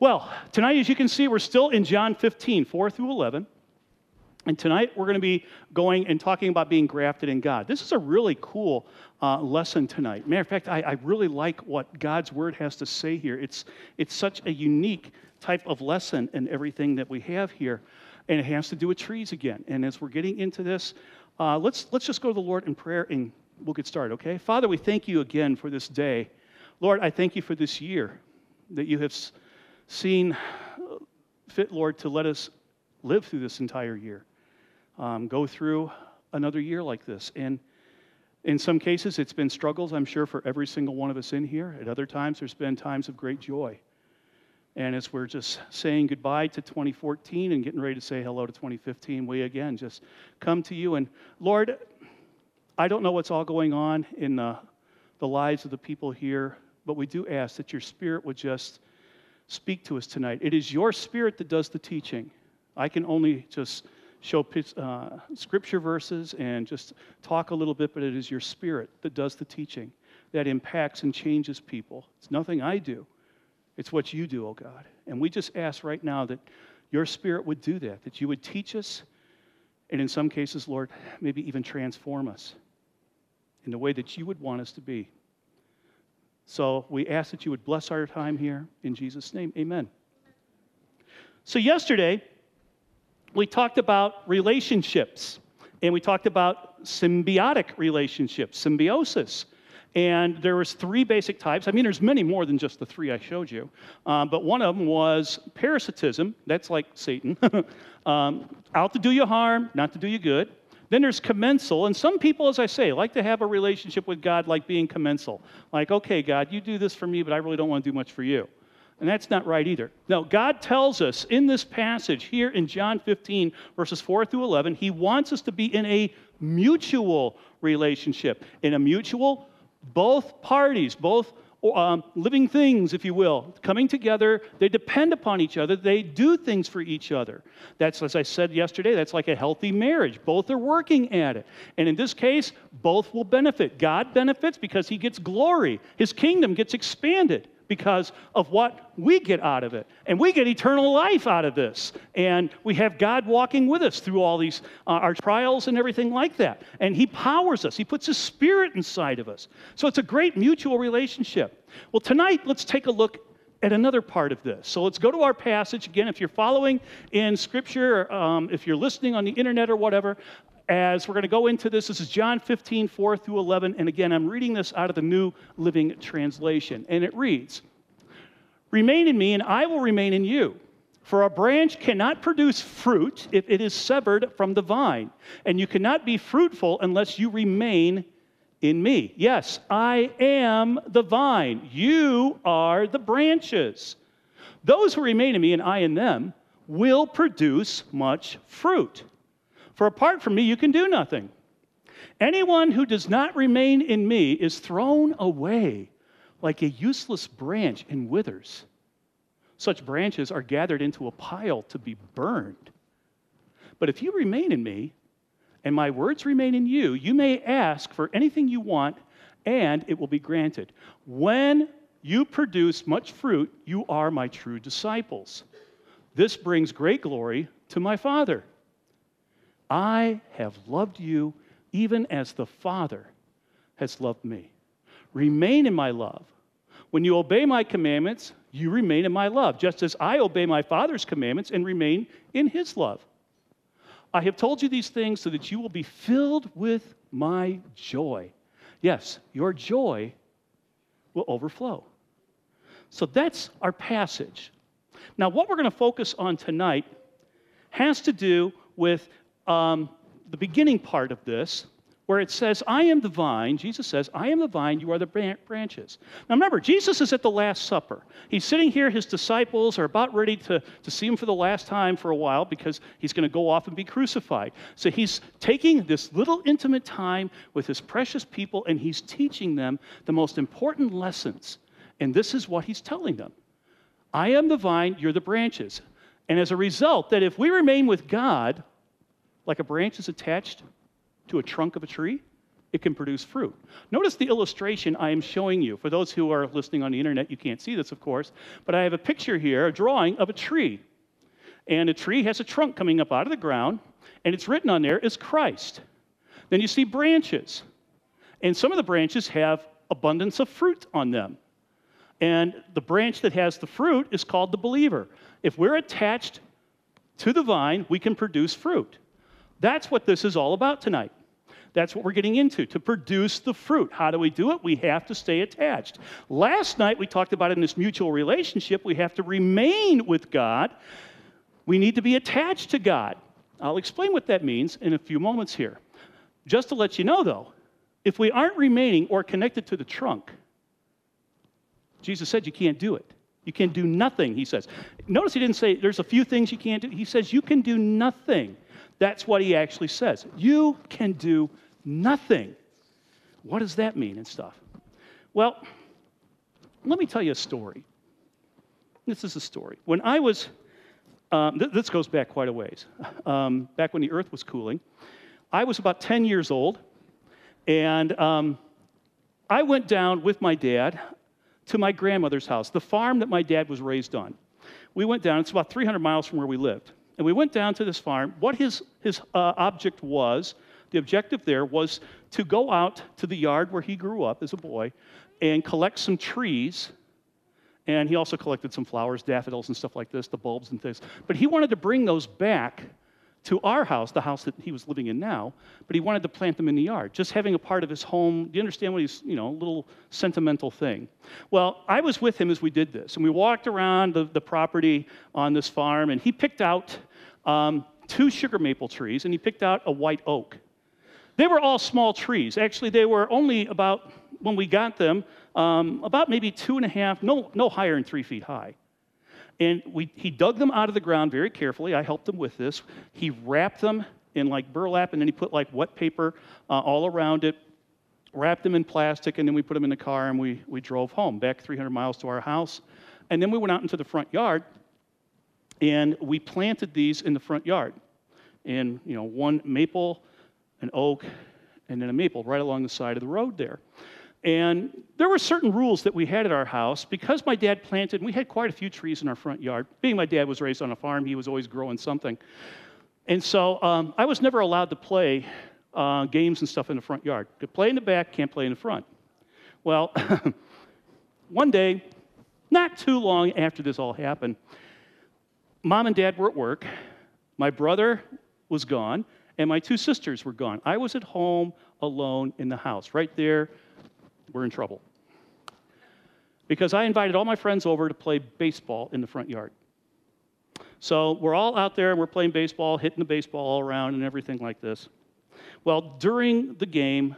Well, tonight, as you can see, we're still in John 15, 4 through 11. And tonight, we're going to be going and talking about being grafted in God. This is a really cool uh, lesson tonight. Matter of fact, I, I really like what God's word has to say here. It's, it's such a unique type of lesson in everything that we have here. And it has to do with trees again. And as we're getting into this, uh, let's, let's just go to the Lord in prayer and we'll get started, okay? Father, we thank you again for this day. Lord, I thank you for this year that you have seen fit, Lord, to let us live through this entire year um, go through another year like this. And in some cases, it's been struggles, I'm sure, for every single one of us in here. At other times, there's been times of great joy. And as we're just saying goodbye to 2014 and getting ready to say hello to 2015, we again just come to you. And Lord, I don't know what's all going on in the, the lives of the people here, but we do ask that your spirit would just speak to us tonight. It is your spirit that does the teaching. I can only just show uh, scripture verses and just talk a little bit, but it is your spirit that does the teaching, that impacts and changes people. It's nothing I do, it's what you do, oh God. And we just ask right now that your spirit would do that, that you would teach us, and in some cases, Lord, maybe even transform us in the way that you would want us to be. So we ask that you would bless our time here. In Jesus' name, amen. So, yesterday, we talked about relationships and we talked about symbiotic relationships, symbiosis. And there was three basic types. I mean, there's many more than just the three I showed you. Um, but one of them was parasitism. That's like Satan. um, out to do you harm, not to do you good. Then there's commensal. And some people, as I say, like to have a relationship with God like being commensal. Like, okay, God, you do this for me, but I really don't want to do much for you. And that's not right either. Now, God tells us in this passage here in John 15, verses 4 through 11, He wants us to be in a mutual relationship. In a mutual, both parties, both um, living things, if you will, coming together. They depend upon each other. They do things for each other. That's, as I said yesterday, that's like a healthy marriage. Both are working at it. And in this case, both will benefit. God benefits because he gets glory, his kingdom gets expanded because of what we get out of it. And we get eternal life out of this. And we have God walking with us through all these, uh, our trials and everything like that. And He powers us, He puts His Spirit inside of us. So it's a great mutual relationship. Well, tonight, let's take a look at another part of this. So let's go to our passage. Again, if you're following in Scripture, um, if you're listening on the internet or whatever, as we're going to go into this. This is John 15, 4 through 11. And again, I'm reading this out of the New Living Translation. And it reads Remain in me, and I will remain in you. For a branch cannot produce fruit if it is severed from the vine, and you cannot be fruitful unless you remain in me. Yes, I am the vine. You are the branches. Those who remain in me and I in them will produce much fruit. For apart from me, you can do nothing. Anyone who does not remain in me is thrown away like a useless branch and withers. Such branches are gathered into a pile to be burned. But if you remain in me, and my words remain in you, you may ask for anything you want, and it will be granted. When you produce much fruit, you are my true disciples. This brings great glory to my Father. I have loved you even as the Father has loved me. Remain in my love. When you obey my commandments, you remain in my love, just as I obey my Father's commandments and remain in his love. I have told you these things so that you will be filled with my joy. Yes, your joy will overflow. So that's our passage. Now, what we're going to focus on tonight has to do with um, the beginning part of this, where it says, I am the vine. Jesus says, I am the vine, you are the branches. Now remember, Jesus is at the Last Supper. He's sitting here, his disciples are about ready to, to see him for the last time for a while because he's going to go off and be crucified. So he's taking this little intimate time with his precious people and he's teaching them the most important lessons. And this is what he's telling them I am the vine, you're the branches. And as a result, that if we remain with God, like a branch is attached to a trunk of a tree, it can produce fruit. Notice the illustration I am showing you. For those who are listening on the internet, you can't see this, of course, but I have a picture here, a drawing of a tree. And a tree has a trunk coming up out of the ground, and it's written on there is Christ. Then you see branches, and some of the branches have abundance of fruit on them. And the branch that has the fruit is called the believer. If we're attached to the vine, we can produce fruit. That's what this is all about tonight. That's what we're getting into to produce the fruit. How do we do it? We have to stay attached. Last night we talked about in this mutual relationship, we have to remain with God. We need to be attached to God. I'll explain what that means in a few moments here. Just to let you know, though, if we aren't remaining or connected to the trunk, Jesus said you can't do it. You can do nothing, he says. Notice he didn't say there's a few things you can't do. He says you can do nothing. That's what he actually says. You can do nothing. What does that mean and stuff? Well, let me tell you a story. This is a story. When I was, um, th- this goes back quite a ways, um, back when the earth was cooling, I was about 10 years old, and um, I went down with my dad to my grandmother's house, the farm that my dad was raised on. We went down, it's about 300 miles from where we lived. And we went down to this farm. What his, his uh, object was, the objective there was to go out to the yard where he grew up as a boy and collect some trees. And he also collected some flowers, daffodils, and stuff like this, the bulbs and things. But he wanted to bring those back to our house, the house that he was living in now, but he wanted to plant them in the yard, just having a part of his home. Do you understand what he's, you know, a little sentimental thing? Well, I was with him as we did this, and we walked around the, the property on this farm, and he picked out um, two sugar maple trees, and he picked out a white oak. They were all small trees. Actually, they were only about, when we got them, um, about maybe two and a half, no, no higher than three feet high. And we, he dug them out of the ground very carefully. I helped him with this. He wrapped them in like burlap, and then he put like wet paper uh, all around it, wrapped them in plastic, and then we put them in the car and we, we drove home, back 300 miles to our house. And then we went out into the front yard, and we planted these in the front yard. And, you know, one maple, an oak, and then a maple right along the side of the road there. And there were certain rules that we had at our house because my dad planted, we had quite a few trees in our front yard. Being my dad was raised on a farm, he was always growing something. And so um, I was never allowed to play uh, games and stuff in the front yard. Could play in the back, can't play in the front. Well, one day, not too long after this all happened, mom and dad were at work. My brother was gone, and my two sisters were gone. I was at home alone in the house, right there we're in trouble. Because I invited all my friends over to play baseball in the front yard. So we're all out there and we're playing baseball, hitting the baseball all around and everything like this. Well, during the game,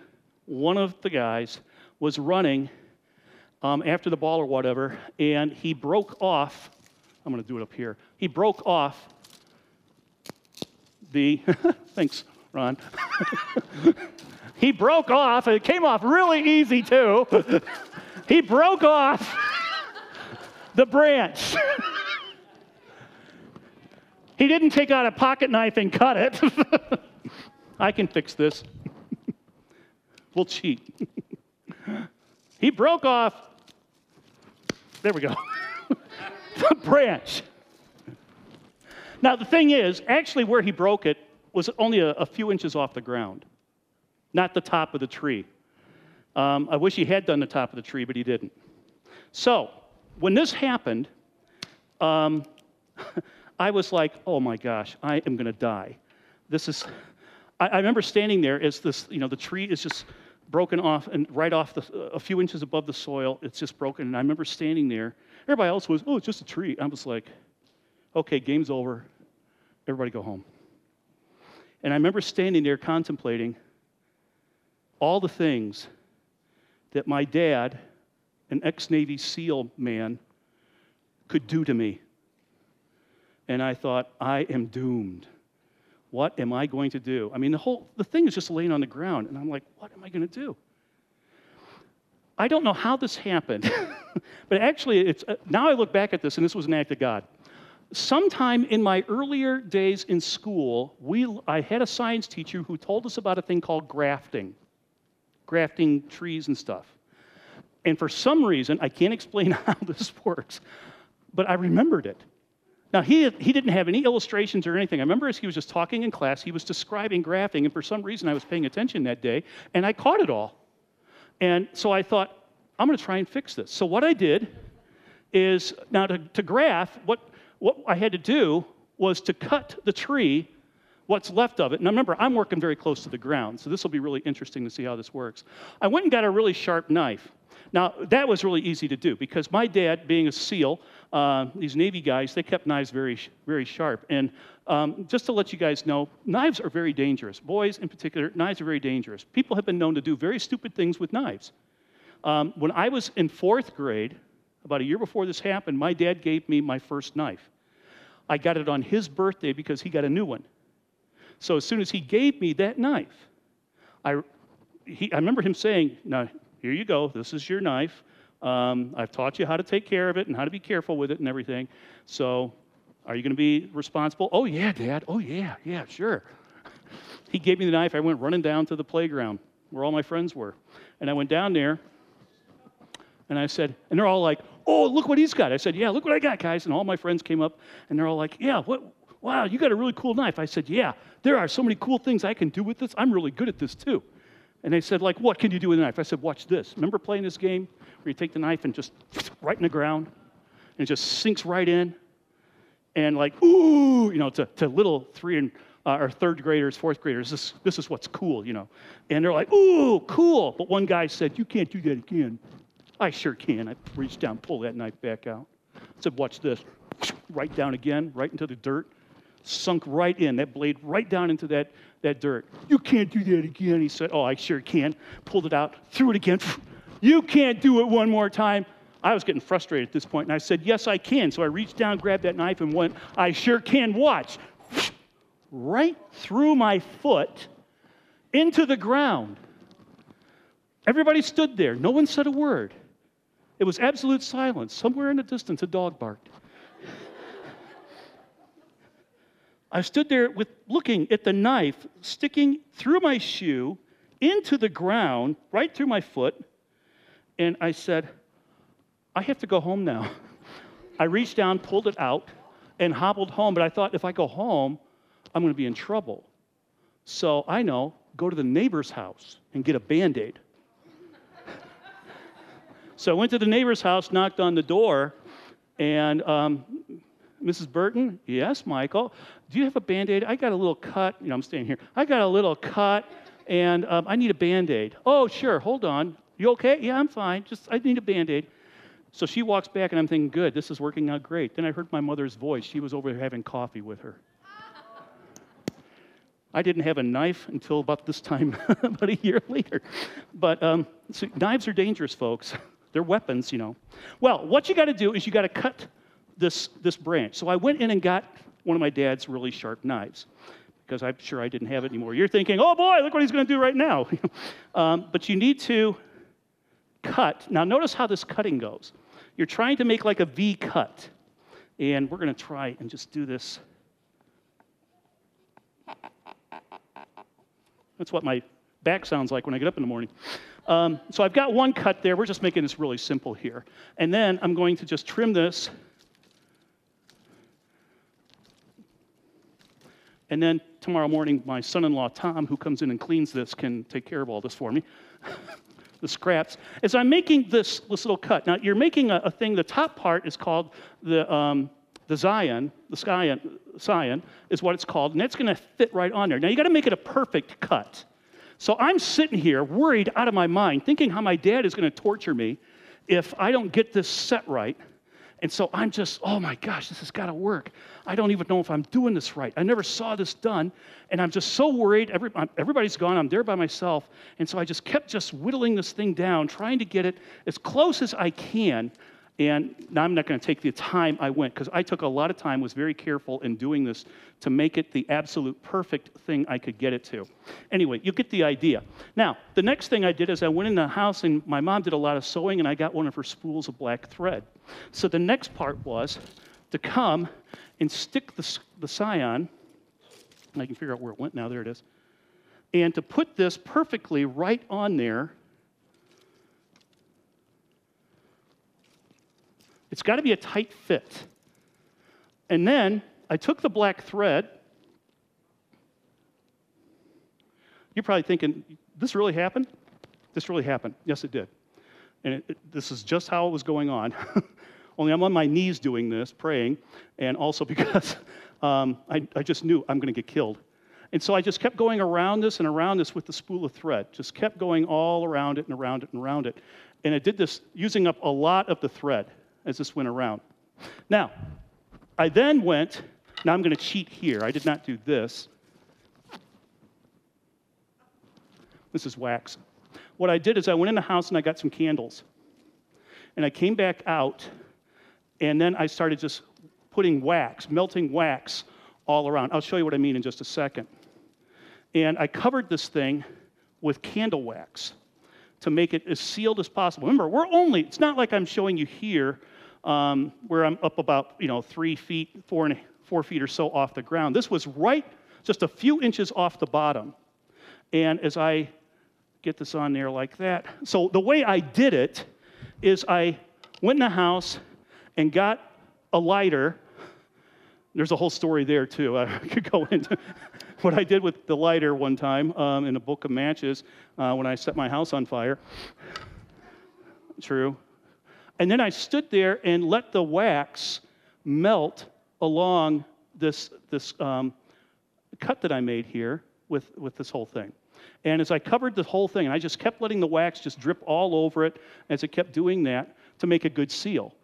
one of the guys was running um, after the ball or whatever, and he broke off. I'm going to do it up here. He broke off the. thanks, Ron. He broke off, it came off really easy too. he broke off the branch. he didn't take out a pocket knife and cut it. I can fix this. we'll cheat. he broke off, there we go, the branch. Now, the thing is, actually, where he broke it was only a, a few inches off the ground not the top of the tree. Um, I wish he had done the top of the tree, but he didn't. So, when this happened, um, I was like, oh my gosh, I am going to die. This is, I, I, remember standing there as this, you know, the tree is just broken off and right off the, a few inches above the soil, it's just broken. And I remember standing there. Everybody else was, oh, it's just a tree. I was like, okay, game's over. Everybody go home. And I remember standing there contemplating, all the things that my dad, an ex Navy SEAL man, could do to me. And I thought, I am doomed. What am I going to do? I mean, the whole the thing is just laying on the ground, and I'm like, what am I going to do? I don't know how this happened, but actually, it's uh, now I look back at this, and this was an act of God. Sometime in my earlier days in school, we, I had a science teacher who told us about a thing called grafting. grafting trees and stuff. And for some reason, I can't explain how this works, but I remembered it. Now, he, he didn't have any illustrations or anything. I remember as he was just talking in class, he was describing grafting, and for some reason I was paying attention that day, and I caught it all. And so I thought, I'm going to try and fix this. So what I did is, now to, to graft, what, what I had to do was to cut the tree, what's left of it. Now remember, I'm working very close to the ground, so this will be really interesting to see how this works. I went and got a really sharp knife. Now, that was really easy to do because my dad, being a SEAL, uh, these Navy guys, they kept knives very, very sharp. And um, just to let you guys know, knives are very dangerous. Boys, in particular, knives are very dangerous. People have been known to do very stupid things with knives. Um, when I was in fourth grade, about a year before this happened, my dad gave me my first knife. I got it on his birthday because he got a new one. So as soon as he gave me that knife, I, he, I remember him saying, Now, here you go. This is your knife. Um, I've taught you how to take care of it and how to be careful with it and everything. So, are you going to be responsible? Oh, yeah, Dad. Oh, yeah, yeah, sure. he gave me the knife. I went running down to the playground where all my friends were. And I went down there and I said, and they're all like, oh, look what he's got. I said, yeah, look what I got, guys. And all my friends came up and they're all like, yeah, what? Wow, you got a really cool knife. I said, yeah, there are so many cool things I can do with this. I'm really good at this too. And they said, like, what can you do with a knife? I said, watch this. Remember playing this game where you take the knife and just right in the ground and it just sinks right in? And like, ooh, you know, to, to little three and uh, or third graders, fourth graders, this, this is what's cool, you know. And they're like, ooh, cool. But one guy said, you can't do that again. I sure can. I reached down, pulled that knife back out. I said, watch this. Right down again, right into the dirt. Sunk right in, that blade right down into that that dirt. You can't do that again. He said, Oh, I sure can. Pulled it out, threw it again. You can't do it one more time. I was getting frustrated at this point, and I said, Yes, I can. So I reached down, grabbed that knife, and went, I sure can. Watch. Right through my foot into the ground. Everybody stood there. No one said a word. It was absolute silence. Somewhere in the distance, a dog barked. I stood there with looking at the knife sticking through my shoe into the ground, right through my foot, and I said, I have to go home now. I reached down, pulled it out, and hobbled home, but I thought if I go home, I'm going to be in trouble. So I know, go to the neighbor's house and get a band aid. so I went to the neighbor's house, knocked on the door, and um, Mrs. Burton, yes, Michael. Do you have a band aid? I got a little cut. You know, I'm staying here. I got a little cut and um, I need a band aid. Oh, sure, hold on. You okay? Yeah, I'm fine. Just, I need a band aid. So she walks back and I'm thinking, good, this is working out great. Then I heard my mother's voice. She was over there having coffee with her. I didn't have a knife until about this time, about a year later. But um, knives are dangerous, folks. They're weapons, you know. Well, what you got to do is you got to cut this, this branch. So I went in and got one of my dad's really sharp knives because I'm sure I didn't have it anymore. You're thinking, oh boy, look what he's going to do right now. um, but you need to cut. Now, notice how this cutting goes. You're trying to make like a V cut. And we're going to try and just do this. That's what my back sounds like when I get up in the morning. Um, so I've got one cut there. We're just making this really simple here. And then I'm going to just trim this And then tomorrow morning, my son in law, Tom, who comes in and cleans this, can take care of all this for me. the scraps. As I'm making this, this little cut, now you're making a, a thing, the top part is called the, um, the Zion, the Scion, Scion is what it's called, and that's going to fit right on there. Now you got to make it a perfect cut. So I'm sitting here worried out of my mind, thinking how my dad is going to torture me if I don't get this set right. And so I'm just, oh my gosh, this has got to work. I don't even know if I'm doing this right. I never saw this done. And I'm just so worried. Every, everybody's gone. I'm there by myself. And so I just kept just whittling this thing down, trying to get it as close as I can and now I'm not going to take the time I went because I took a lot of time, was very careful in doing this to make it the absolute perfect thing I could get it to. Anyway, you get the idea. Now, the next thing I did is I went in the house and my mom did a lot of sewing and I got one of her spools of black thread. So the next part was to come and stick the, the scion, I can figure out where it went now, there it is, and to put this perfectly right on there it's got to be a tight fit. And then I took the black thread. You're probably thinking, this really happened? This really happened. Yes, it did. And it, it, this is just how it was going on. Only I'm on my knees doing this, praying, and also because um, I, I just knew I'm going to get killed. And so I just kept going around this and around this with the spool of thread, just kept going all around it and around it and around it. And I did this using up a lot of the thread as this went around. Now, I then went, now I'm going to cheat here. I did not do this. This is wax. What I did is I went in the house and I got some candles. And I came back out, and then I started just putting wax, melting wax all around. I'll show you what I mean in just a second. And I covered this thing with candle wax to make it as sealed as possible. Remember, we're only, it's not like I'm showing you here um, where I'm up about, you know, three feet, four, and, four feet or so off the ground. This was right just a few inches off the bottom. And as I get this on there like that, so the way I did it is I went in the house and got a lighter. There's a whole story there too. I could go into what I did with the lighter one time um, in a book of matches uh, when I set my house on fire. True. And then I stood there and let the wax melt along this, this um, cut that I made here with, with this whole thing. And as I covered the whole thing, and I just kept letting the wax just drip all over it as it kept doing that to make a good seal.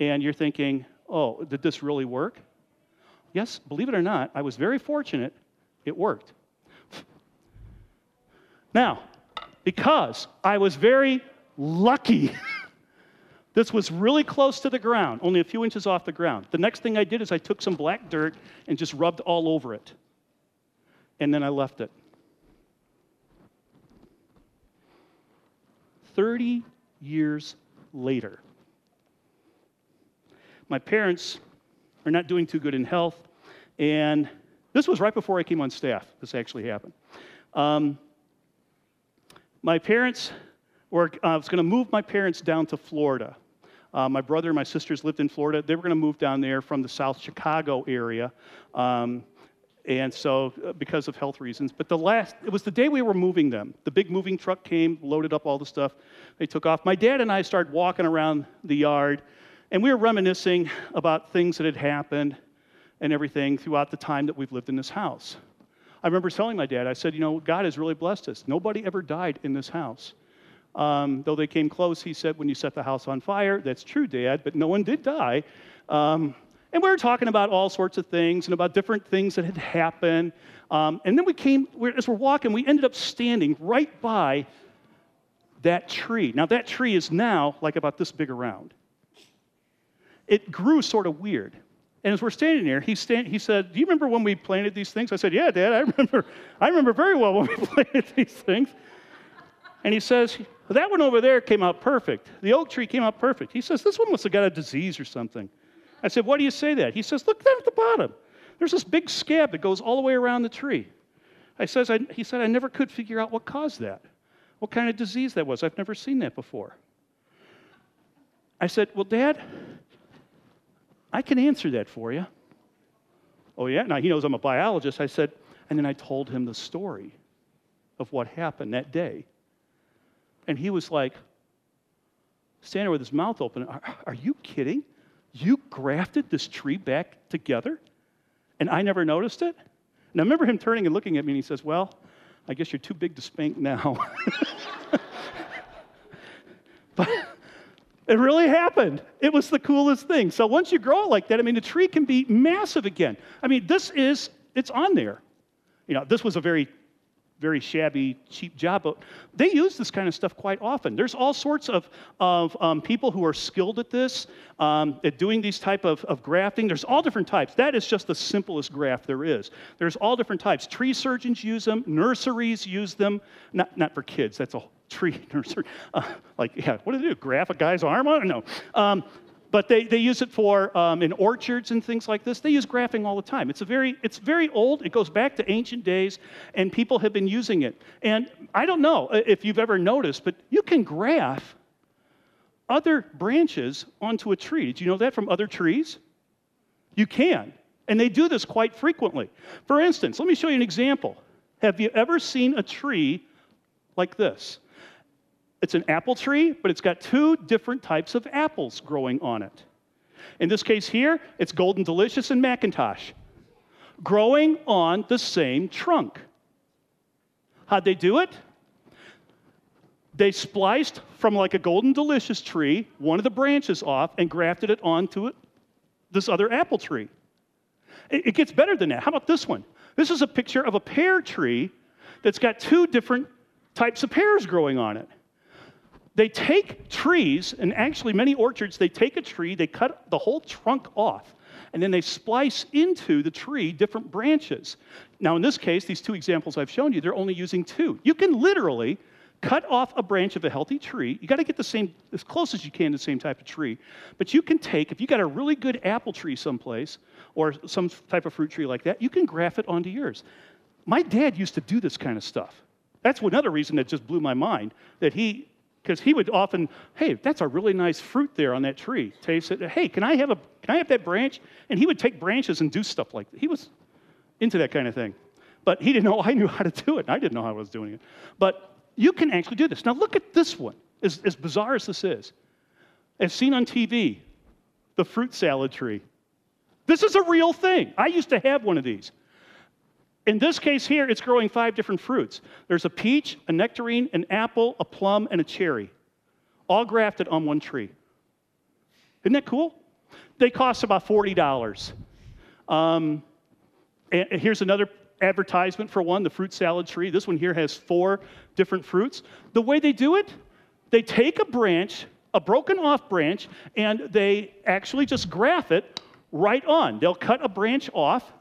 And you're thinking, oh, did this really work? Yes, believe it or not, I was very fortunate it worked. Now, because I was very lucky, this was really close to the ground, only a few inches off the ground. The next thing I did is I took some black dirt and just rubbed all over it. And then I left it. 30 years later, my parents are not doing too good in health, and this was right before I came on staff. This actually happened. Um, my parents were, uh, I was going to move my parents down to Florida. Uh, my brother and my sisters lived in Florida. They were going to move down there from the South Chicago area. Um, and so, uh, because of health reasons. But the last, it was the day we were moving them. The big moving truck came, loaded up all the stuff. They took off. My dad and I started walking around the yard, and we were reminiscing about things that had happened and everything throughout the time that we've lived in this house. I remember telling my dad, I said, you know, God has really blessed us. Nobody ever died in this house. Um, though they came close, he said, when you set the house on fire, that's true, Dad, but no one did die. Um, and we were talking about all sorts of things and about different things that had happened. Um, and then we came, as we're walking, we ended up standing right by that tree. Now, that tree is now like about this big around. It grew sort of weird. And as we're standing there, he, stand, he said, Do you remember when we planted these things? I said, Yeah, Dad, I remember. I remember very well when we planted these things. And he says, That one over there came out perfect. The oak tree came out perfect. He says, This one must have got a disease or something. I said, Why do you say that? He says, Look down at the bottom. There's this big scab that goes all the way around the tree. I says, I, he said, I never could figure out what caused that, what kind of disease that was. I've never seen that before. I said, Well, Dad, I can answer that for you. Oh, yeah? Now he knows I'm a biologist. I said, and then I told him the story of what happened that day. And he was like, standing with his mouth open, are, are you kidding? You grafted this tree back together? And I never noticed it? And I remember him turning and looking at me, and he says, Well, I guess you're too big to spank now. but it really happened. It was the coolest thing. So once you grow it like that, I mean, the tree can be massive again. I mean, this is, it's on there. You know, this was a very, very shabby, cheap job, but they use this kind of stuff quite often. There's all sorts of, of um, people who are skilled at this, um, at doing these type of, of grafting. There's all different types. That is just the simplest graft there is. There's all different types. Tree surgeons use them. Nurseries use them. Not, not for kids. That's a tree nursery. Uh, like, yeah, what do they do? Graft a guy's arm on it? No. Um, but they, they use it for um, in orchards and things like this. They use grafting all the time. It's a very it's very old. It goes back to ancient days, and people have been using it. And I don't know if you've ever noticed, but you can graft other branches onto a tree. Did you know that from other trees? You can. And they do this quite frequently. For instance, let me show you an example. Have you ever seen a tree like this? It's an apple tree, but it's got two different types of apples growing on it. In this case here, it's Golden Delicious and McIntosh growing on the same trunk. How'd they do it? They spliced from like a Golden Delicious tree one of the branches off and grafted it onto it, this other apple tree. It, it gets better than that. How about this one? This is a picture of a pear tree that's got two different types of pears growing on it. They take trees, and actually, many orchards, they take a tree, they cut the whole trunk off, and then they splice into the tree different branches. Now, in this case, these two examples I've shown you, they're only using two. You can literally cut off a branch of a healthy tree. You got to get the same, as close as you can, to the same type of tree. But you can take, if you got a really good apple tree someplace, or some type of fruit tree like that, you can graft it onto yours. My dad used to do this kind of stuff. That's another reason that just blew my mind that he because he would often, hey, that's a really nice fruit there on that tree. Taste said, Hey, can I have a can I have that branch? And he would take branches and do stuff like that. He was into that kind of thing. But he didn't know I knew how to do it. I didn't know how I was doing it. But you can actually do this. Now look at this one, as, as bizarre as this is. As seen on TV, the fruit salad tree. This is a real thing. I used to have one of these. In this case here, it's growing five different fruits. There's a peach, a nectarine, an apple, a plum, and a cherry, all grafted on one tree. Isn't that cool? They cost about $40. Um, and here's another advertisement for one the fruit salad tree. This one here has four different fruits. The way they do it, they take a branch, a broken off branch, and they actually just graft it right on. They'll cut a branch off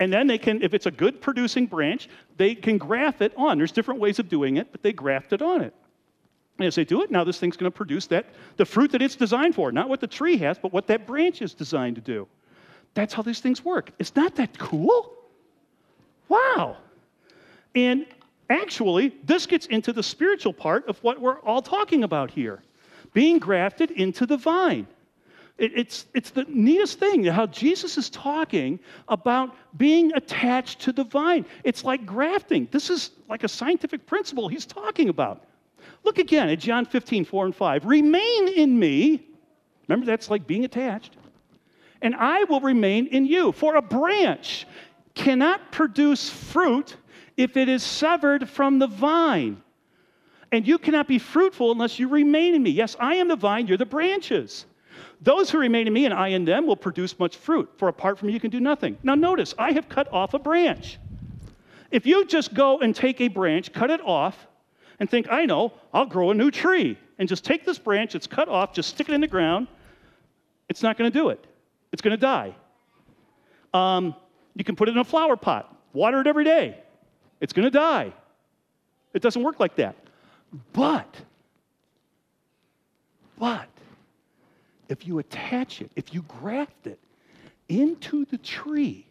and then they can, if it's a good producing branch, they can graft it on. There's different ways of doing it, but they graft it on it. And as they do it, now this thing's going to produce that the fruit that it's designed for, not what the tree has, but what that branch is designed to do. That's how these things work. It's not that cool? Wow. And actually, this gets into the spiritual part of what we're all talking about here being grafted into the vine. It, it's, it's the neatest thing how Jesus is talking about being attached to the vine. It's like grafting. This is like a scientific principle he's talking about. Look again at John 15, 4 and 5. Remain in me. Remember, that's like being attached. And I will remain in you. For a branch cannot produce fruit if it is severed from the vine. And you cannot be fruitful unless you remain in me. Yes, I am the vine, you're the branches. Those who remain in me and I in them will produce much fruit, for apart from me you can do nothing. Now, notice, I have cut off a branch. If you just go and take a branch, cut it off, and think, I know, I'll grow a new tree, and just take this branch, it's cut off, just stick it in the ground, it's not going to do it. It's going to die. Um, you can put it in a flower pot, water it every day, it's going to die. It doesn't work like that. But, but, if you attach it, if you graft it into the tree,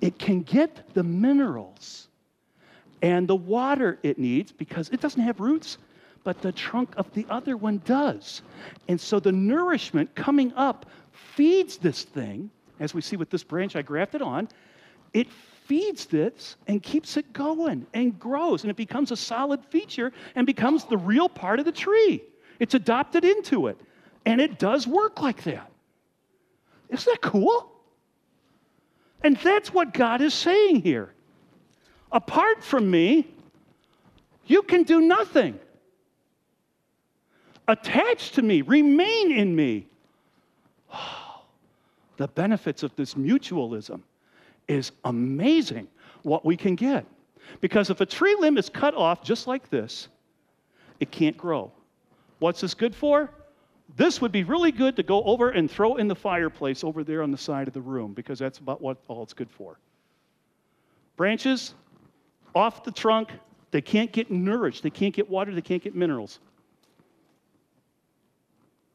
it can get the minerals and the water it needs because it doesn't have roots, but the trunk of the other one does. And so the nourishment coming up feeds this thing, as we see with this branch I grafted on, it feeds this and keeps it going and grows, and it becomes a solid feature and becomes the real part of the tree. It's adopted into it. And it does work like that. Isn't that cool? And that's what God is saying here. Apart from me, you can do nothing. Attach to me, remain in me. Oh, the benefits of this mutualism is amazing what we can get. Because if a tree limb is cut off just like this, it can't grow. What's this good for? This would be really good to go over and throw in the fireplace over there on the side of the room because that's about what all it's good for. Branches off the trunk, they can't get nourished, they can't get water, they can't get minerals.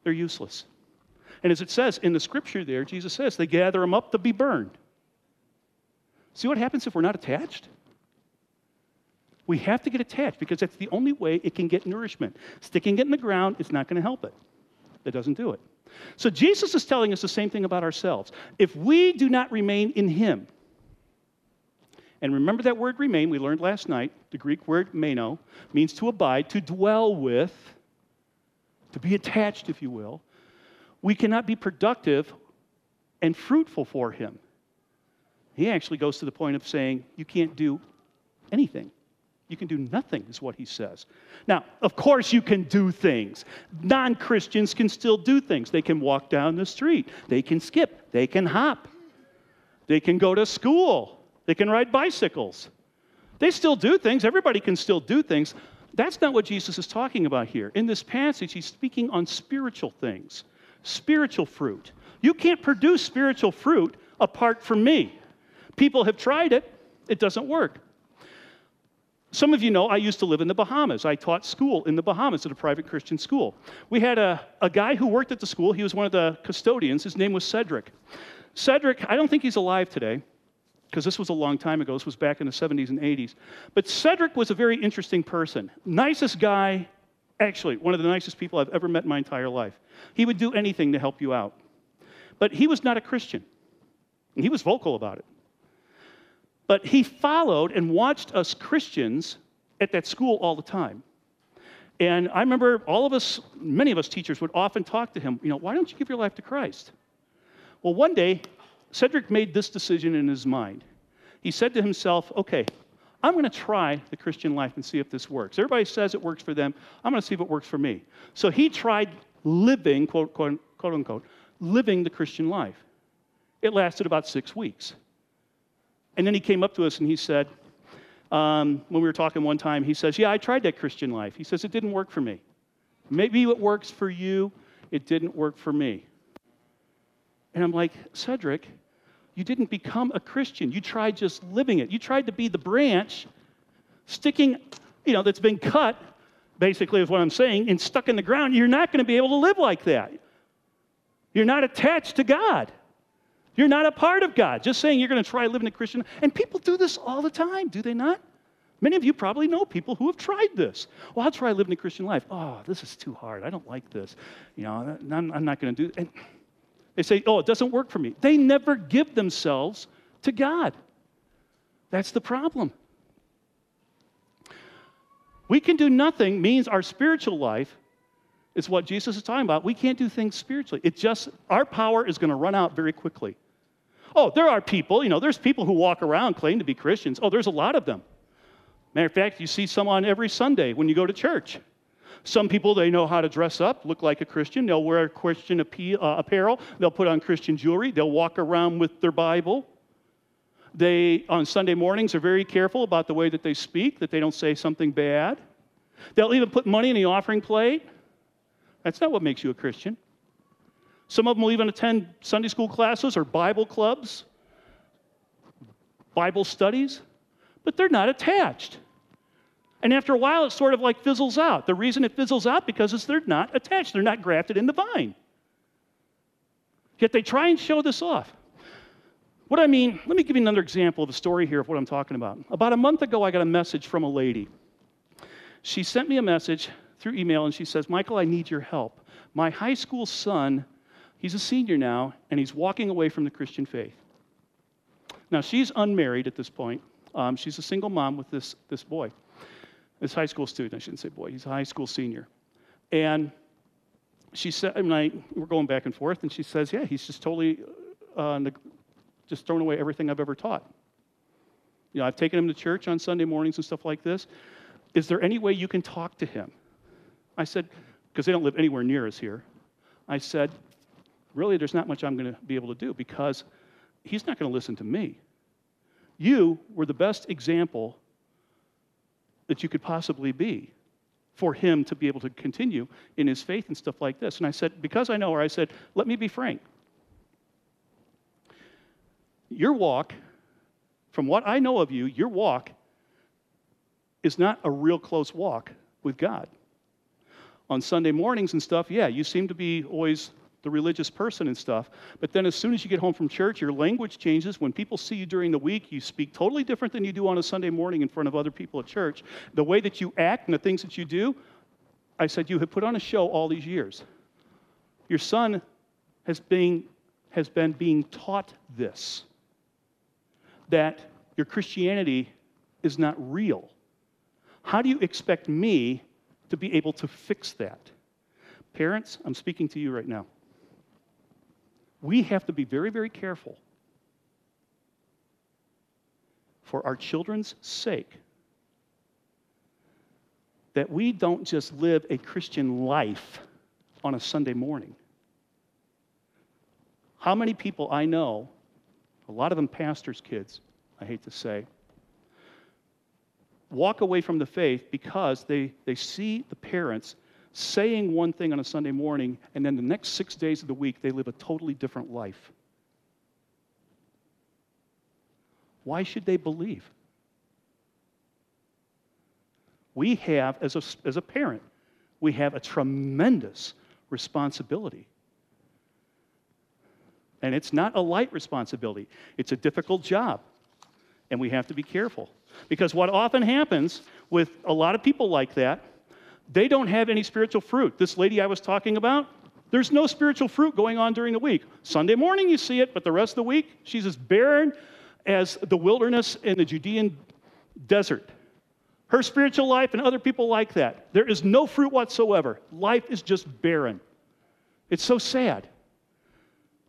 They're useless. And as it says in the scripture there, Jesus says, they gather them up to be burned. See what happens if we're not attached? We have to get attached because that's the only way it can get nourishment. Sticking it in the ground is not going to help it, it doesn't do it. So Jesus is telling us the same thing about ourselves. If we do not remain in Him, and remember that word remain, we learned last night, the Greek word meno means to abide, to dwell with, to be attached, if you will. We cannot be productive and fruitful for Him. He actually goes to the point of saying, You can't do anything. You can do nothing, is what he says. Now, of course, you can do things. Non Christians can still do things. They can walk down the street, they can skip, they can hop, they can go to school, they can ride bicycles. They still do things. Everybody can still do things. That's not what Jesus is talking about here. In this passage, he's speaking on spiritual things, spiritual fruit. You can't produce spiritual fruit apart from me. People have tried it, it doesn't work. Some of you know I used to live in the Bahamas. I taught school in the Bahamas at a private Christian school. We had a, a guy who worked at the school. He was one of the custodians. His name was Cedric. Cedric, I don't think he's alive today because this was a long time ago. This was back in the 70s and 80s. But Cedric was a very interesting person. Nicest guy, actually, one of the nicest people I've ever met in my entire life. He would do anything to help you out. But he was not a Christian. And he was vocal about it. But he followed and watched us Christians at that school all the time. And I remember all of us, many of us teachers would often talk to him, you know, why don't you give your life to Christ? Well, one day, Cedric made this decision in his mind. He said to himself, okay, I'm going to try the Christian life and see if this works. Everybody says it works for them. I'm going to see if it works for me. So he tried living, quote, quote, quote unquote, living the Christian life. It lasted about six weeks. And then he came up to us and he said, um, when we were talking one time, he says, Yeah, I tried that Christian life. He says, It didn't work for me. Maybe it works for you, it didn't work for me. And I'm like, Cedric, you didn't become a Christian. You tried just living it. You tried to be the branch sticking, you know, that's been cut, basically, is what I'm saying, and stuck in the ground. You're not going to be able to live like that. You're not attached to God. You're not a part of God. Just saying you're going to try living a Christian. And people do this all the time, do they not? Many of you probably know people who have tried this. Well, I'll try living a Christian life. Oh, this is too hard. I don't like this. You know, I'm, not going to do it. And they say, oh, it doesn't work for me. They never give themselves to God. That's the problem. We can do nothing means our spiritual life is what Jesus is talking about. We can't do things spiritually. It just, our power is going to run out very quickly. Oh, there are people, you know, there's people who walk around claim to be Christians. Oh, there's a lot of them. Matter of fact, you see some on every Sunday when you go to church. Some people, they know how to dress up, look like a Christian. They'll wear Christian uh, apparel. They'll put on Christian jewelry. They'll walk around with their Bible. They, on Sunday mornings, are very careful about the way that they speak, that they don't say something bad. They'll even put money in the offering plate. That's not what makes you a Christian. Some of them will even attend Sunday school classes or Bible clubs, Bible studies, but they're not attached. And after a while, it sort of like fizzles out. The reason it fizzles out because is they're not attached. They're not grafted in the vine. Yet they try and show this off. What I mean, let me give you another example of a story here of what I'm talking about. About a month ago, I got a message from a lady. She sent me a message through email and she says, Michael, I need your help. My high school son, he's a senior now, and he's walking away from the Christian faith. Now, she's unmarried at this point. Um, she's a single mom with this, this boy, this high school student. I shouldn't say boy, he's a high school senior. And she said, and I, we're going back and forth, and she says, Yeah, he's just totally uh, just thrown away everything I've ever taught. You know, I've taken him to church on Sunday mornings and stuff like this. Is there any way you can talk to him? I said, because they don't live anywhere near us here. I said, really, there's not much I'm going to be able to do because he's not going to listen to me. You were the best example that you could possibly be for him to be able to continue in his faith and stuff like this. And I said, because I know her, I said, let me be frank. Your walk, from what I know of you, your walk is not a real close walk with God on Sunday mornings and stuff, yeah, you seem to be always the religious person and stuff. But then as soon as you get home from church, your language changes. When people see you during the week, you speak totally different than you do on a Sunday morning in front of other people at church. The way that you act and the things that you do, I said, you have put on a show all these years. Your son has been, has been being taught this that your Christianity is not real. How do you expect me to be able to fix that? Parents, I'm speaking to you right now. We have to be very, very careful for our children's sake that we don't just live a Christian life on a Sunday morning. How many people I know, a lot of them pastors' kids, I hate to say, walk away from the faith because they, they see the parents saying one thing on a Sunday morning, and then the next six days of the week, they live a totally different life. Why should they believe? We have, as a, as a parent, we have a tremendous responsibility. And it's not a light responsibility, it's a difficult job. And we have to be careful. Because what often happens with a lot of people like that, they don't have any spiritual fruit. This lady I was talking about, there's no spiritual fruit going on during the week. Sunday morning you see it, but the rest of the week, she's as barren as the wilderness in the Judean desert. Her spiritual life and other people like that. There is no fruit whatsoever. Life is just barren. It's so sad.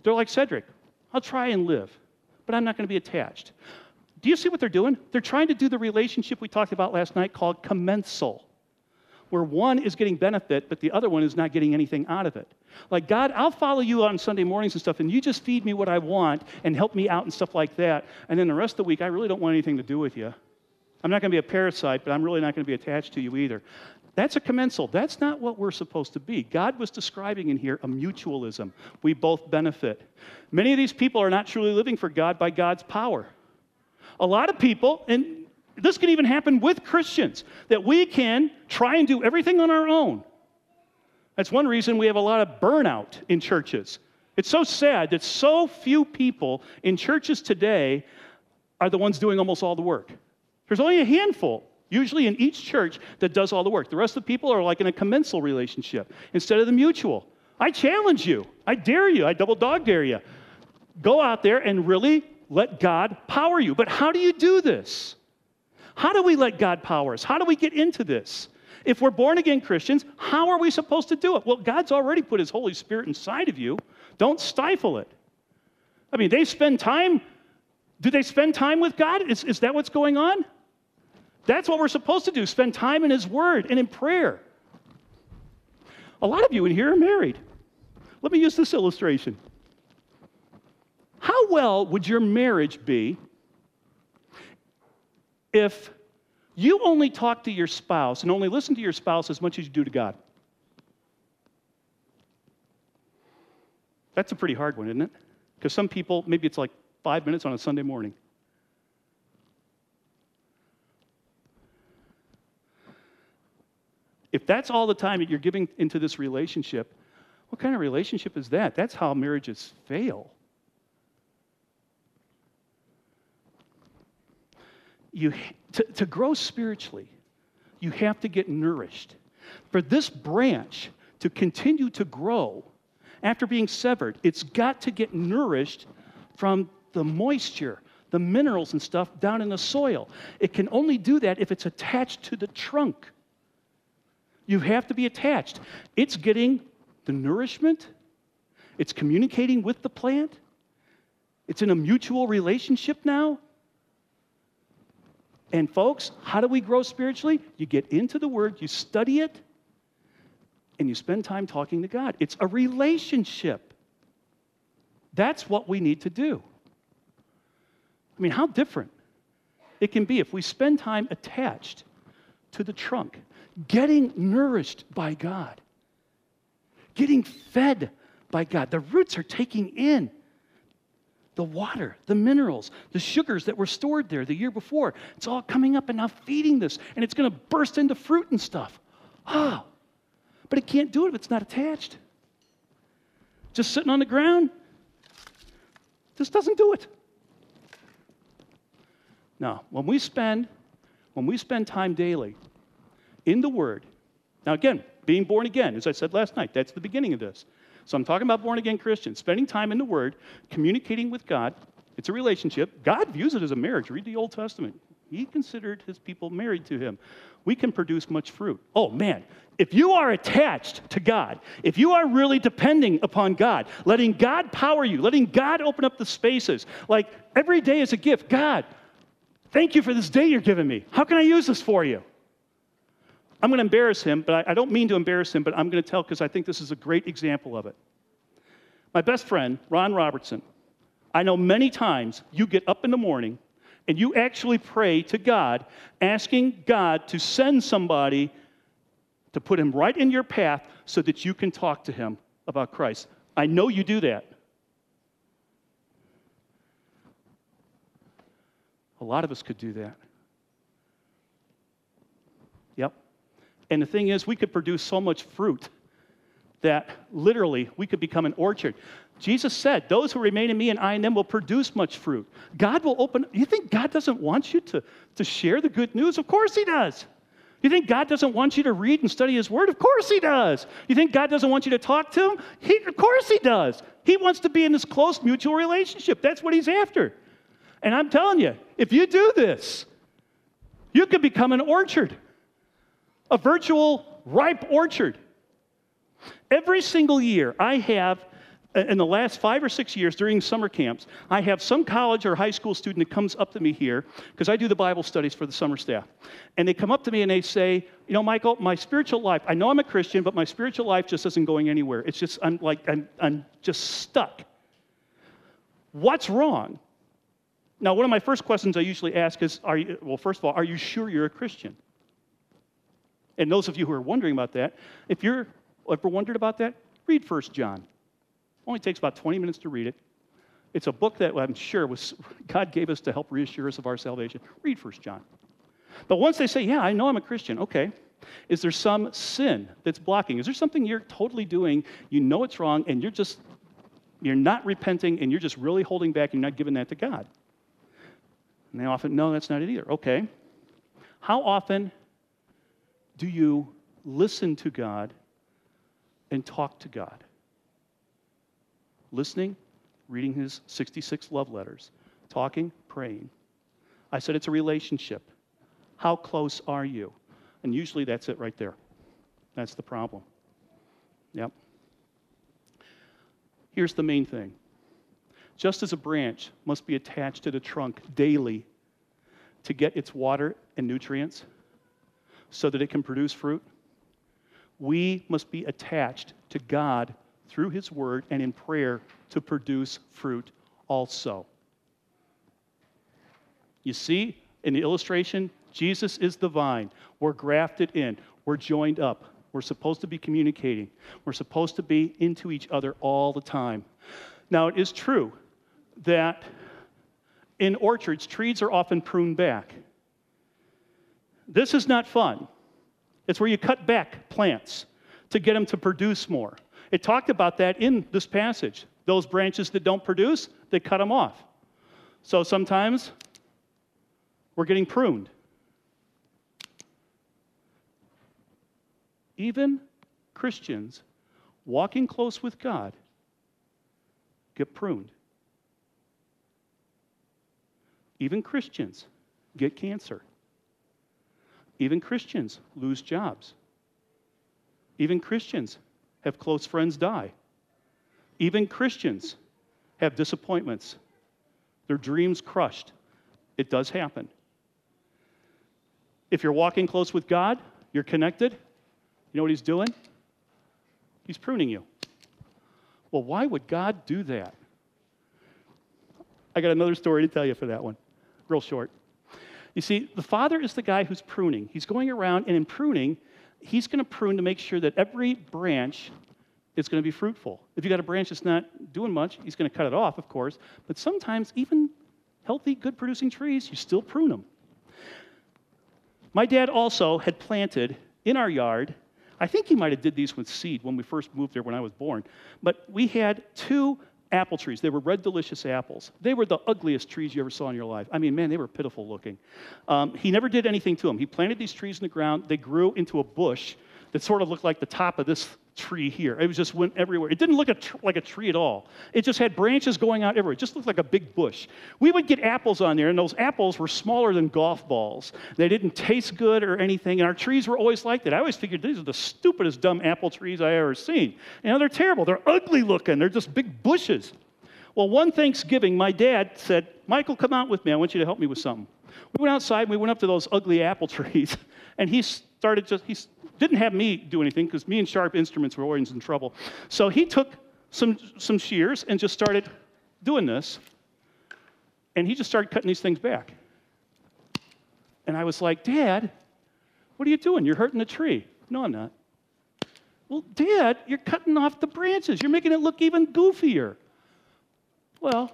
They're like Cedric, I'll try and live, but I'm not going to be attached. Do you see what they're doing? They're trying to do the relationship we talked about last night called commensal, where one is getting benefit, but the other one is not getting anything out of it. Like, God, I'll follow you on Sunday mornings and stuff, and you just feed me what I want and help me out and stuff like that. And then the rest of the week, I really don't want anything to do with you. I'm not going to be a parasite, but I'm really not going to be attached to you either. That's a commensal. That's not what we're supposed to be. God was describing in here a mutualism. We both benefit. Many of these people are not truly living for God by God's power. A lot of people, and this can even happen with Christians, that we can try and do everything on our own. That's one reason we have a lot of burnout in churches. It's so sad that so few people in churches today are the ones doing almost all the work. There's only a handful, usually in each church, that does all the work. The rest of the people are like in a commensal relationship instead of the mutual. I challenge you, I dare you, I double dog dare you. Go out there and really let God power you. But how do you do this? How do we let God power us? How do we get into this? If we're born again Christians, how are we supposed to do it? Well, God's already put His Holy Spirit inside of you. Don't stifle it. I mean, they spend time. Do they spend time with God? Is, is that what's going on? That's what we're supposed to do spend time in His Word and in prayer. A lot of you in here are married. Let me use this illustration. How well would your marriage be if you only talk to your spouse and only listen to your spouse as much as you do to God? That's a pretty hard one, isn't it? Because some people, maybe it's like five minutes on a Sunday morning. If that's all the time that you're giving into this relationship, what kind of relationship is that? That's how marriages fail. You, to, to grow spiritually, you have to get nourished. For this branch to continue to grow after being severed, it's got to get nourished from the moisture, the minerals and stuff down in the soil. It can only do that if it's attached to the trunk. You have to be attached. It's getting the nourishment, it's communicating with the plant, it's in a mutual relationship now. And folks, how do we grow spiritually? You get into the Word, you study it, and you spend time talking to God. It's a relationship. That's what we need to do. I mean, how different it can be if we spend time attached to the trunk, getting nourished by God, getting fed by God. The roots are taking in the water, the minerals, the sugars that were stored there the year before. It's all coming up and now feeding this, and it's going to burst into fruit and stuff. Ah, but it can't do it if it's not attached. just sitting on the ground, this doesn't do it. Now, when we spend when we spend time daily in the Word, now again, being born again, as I said last night, that's the beginning of this. So I'm talking about born again Christians, spending time in the Word, communicating with God. It's a relationship. God views it as a marriage. Read the Old Testament. He considered his people married to him. We can produce much fruit. Oh man, if you are attached to God, if you are really depending upon God, letting God power you, letting God open up the spaces, like every day is a gift. God, thank you for this day you're giving me. How can I use this for you? I'm going to embarrass him, but I, I don't mean to embarrass him, but I'm going to tell because I think this is a great example of it. My best friend, Ron Robertson, I know many times you get up in the morning and you actually pray to God, asking God to send somebody to put him right in your path so that you can talk to him about Christ. I know you do that. A lot of us could do that. Yep. And the thing is, we could produce so much fruit that literally we could become an orchard. Jesus said, Those who remain in me and I in them will produce much fruit. God will open. You think God doesn't want you to, to share the good news? Of course He does. You think God doesn't want you to read and study His Word? Of course He does. You think God doesn't want you to talk to Him? He, of course He does. He wants to be in this close mutual relationship. That's what He's after. And I'm telling you, if you do this, you could become an orchard, a virtual ripe orchard. Every single year, I have uh, in the last five or six years during summer camps, I have some college or high school student that comes up to me here because I do the Bible studies for the summer staff. And they come up to me and they say, You know, Michael, my spiritual life, I know I'm a Christian, but my spiritual life just isn't going anywhere. It's just, I'm like, I'm, I'm just stuck. What's wrong? Now, one of my first questions I usually ask is, are you, well, first of all, are you sure you're a Christian? And those of you who are wondering about that, if you're ever wondered about that, read First John. Only takes about 20 minutes to read it. It's a book that I'm sure was God gave us to help reassure us of our salvation. Read First John. But once they say, "Yeah, I know I'm a Christian," okay, is there some sin that's blocking? Is there something you're totally doing? You know it's wrong, and you're just you're not repenting, and you're just really holding back. And you're not giving that to God. And they often, no, that's not it either. Okay, how often do you listen to God and talk to God? listening, reading his 66 love letters, talking, praying. I said it's a relationship. How close are you? And usually that's it right there. That's the problem. Yep. Here's the main thing just as a branch must be attached to the trunk daily to get its water and nutrients so that it can produce fruit, we must be attached to God through His Word and in prayer to produce fruit also. You see, in the illustration, Jesus is the vine. We're grafted in, we're joined up. We're supposed to be communicating. We're supposed to be into each other all the time. Now, it is true that in orchards, trees are often pruned back. This is not fun. It's where you cut back plants to get them to produce more. It talked about that in this passage. Those branches that don't produce, they cut them off. So sometimes we're getting pruned. Even Christians walking close with God get pruned. Even Christians get cancer. Even Christians lose jobs. Even Christians have close friends die. Even Christians have disappointments, their dreams crushed. It does happen. If you're walking close with God, you're connected, you know what He's doing? He's pruning you. Well, why would God do that? I got another story to tell you for that one, real short. You see, the Father is the guy who's pruning. He's going around, and in pruning, he's going to prune to make sure that every branch is going to be fruitful. If you got a branch that's not doing much, he's going to cut it off, of course. But sometimes, even healthy, good producing trees, you still prune them. My dad also had planted in our yard, I think he might have did these with seed when we first moved there when I was born. But we had two apple trees. They were red, delicious apples. They were the ugliest trees you ever saw in your life. I mean, man, they were pitiful looking. Um, he never did anything to them. He planted these trees in the ground. They grew into a bush that sort of looked like the top of this tree here. It was just went everywhere. It didn't look a tr- like a tree at all. It just had branches going out everywhere. It just looked like a big bush. We would get apples on there, and those apples were smaller than golf balls. They didn't taste good or anything, and our trees were always like that. I always figured these are the stupidest dumb apple trees I ever seen. You know, they're terrible. They're ugly looking. They're just big bushes. Well, one Thanksgiving, my dad said, Michael, come out with me. I want you to help me with something. We went outside and we went up to those ugly apple trees, and he started just, he didn't have me do anything because me and Sharp Instruments were always in trouble. So he took some, some shears and just started doing this, and he just started cutting these things back. And I was like, Dad, what are you doing? You're hurting the tree. No, I'm not. Well, Dad, you're cutting off the branches. You're making it look even goofier. Well,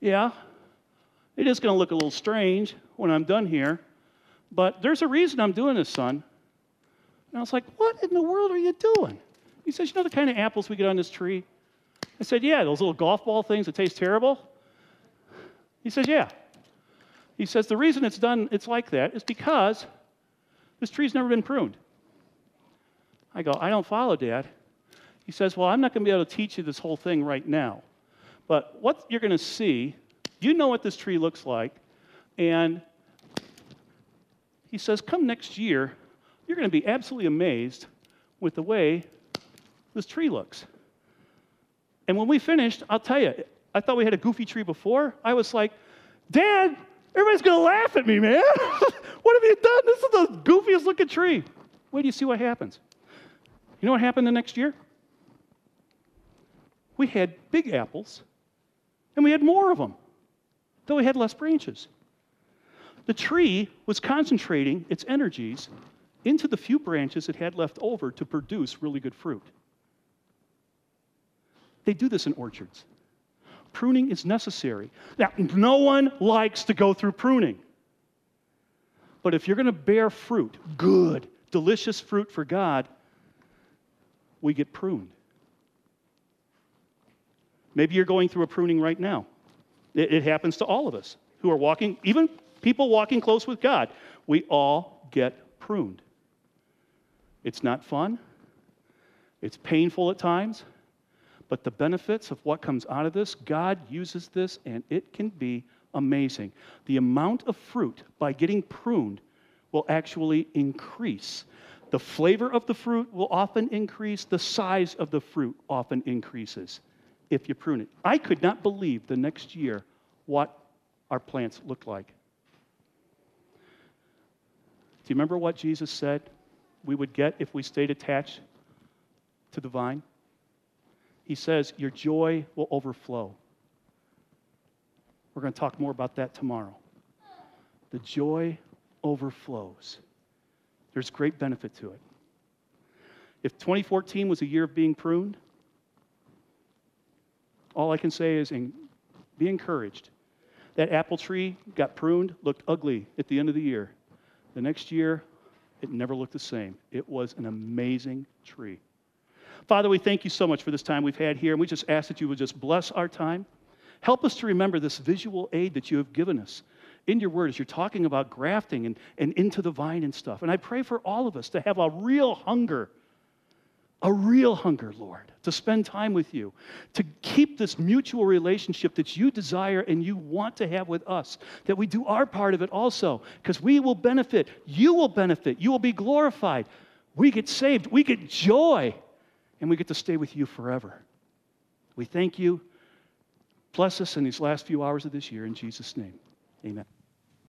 yeah, it is going to look a little strange when I'm done here, but there's a reason I'm doing this, son. And I was like, What in the world are you doing? He says, You know the kind of apples we get on this tree? I said, Yeah, those little golf ball things that taste terrible. He says, Yeah. He says, The reason it's done, it's like that, is because this tree's never been pruned. I go, I don't follow, Dad. He says, Well, I'm not going to be able to teach you this whole thing right now. But what you're going to see, you know what this tree looks like. And he says, Come next year, you're going to be absolutely amazed with the way this tree looks. And when we finished, I'll tell you, I thought we had a goofy tree before. I was like, Dad, everybody's going to laugh at me, man. what have you done? This is the goofiest looking tree. Wait till you see what happens. You know what happened the next year? We had big apples, and we had more of them, though we had less branches. The tree was concentrating its energies into the few branches it had left over to produce really good fruit. They do this in orchards. Pruning is necessary. Now, no one likes to go through pruning. But if you're going to bear fruit, good, delicious fruit for God, we get pruned. Maybe you're going through a pruning right now. It, it happens to all of us who are walking, even people walking close with God. We all get pruned. It's not fun, it's painful at times, but the benefits of what comes out of this, God uses this and it can be amazing. The amount of fruit by getting pruned will actually increase. The flavor of the fruit will often increase, the size of the fruit often increases if you prune it. I could not believe the next year what our plants looked like. Do you remember what Jesus said we would get if we stayed attached to the vine? He says, Your joy will overflow. We're going to talk more about that tomorrow. The joy overflows. There's great benefit to it. If 2014 was a year of being pruned, all I can say is be encouraged. That apple tree got pruned, looked ugly at the end of the year. The next year, it never looked the same. It was an amazing tree. Father, we thank you so much for this time we've had here, and we just ask that you would just bless our time. Help us to remember this visual aid that you have given us in your word as you're talking about grafting and, and into the vine and stuff. And I pray for all of us to have a real hunger a real hunger, Lord, to spend time with you, to keep this mutual relationship that you desire and you want to have with us, that we do our part of it also, because we will benefit. You will benefit. You will be glorified. We get saved. We get joy, and we get to stay with you forever. We thank you. Bless us in these last few hours of this year in Jesus' name. Amen.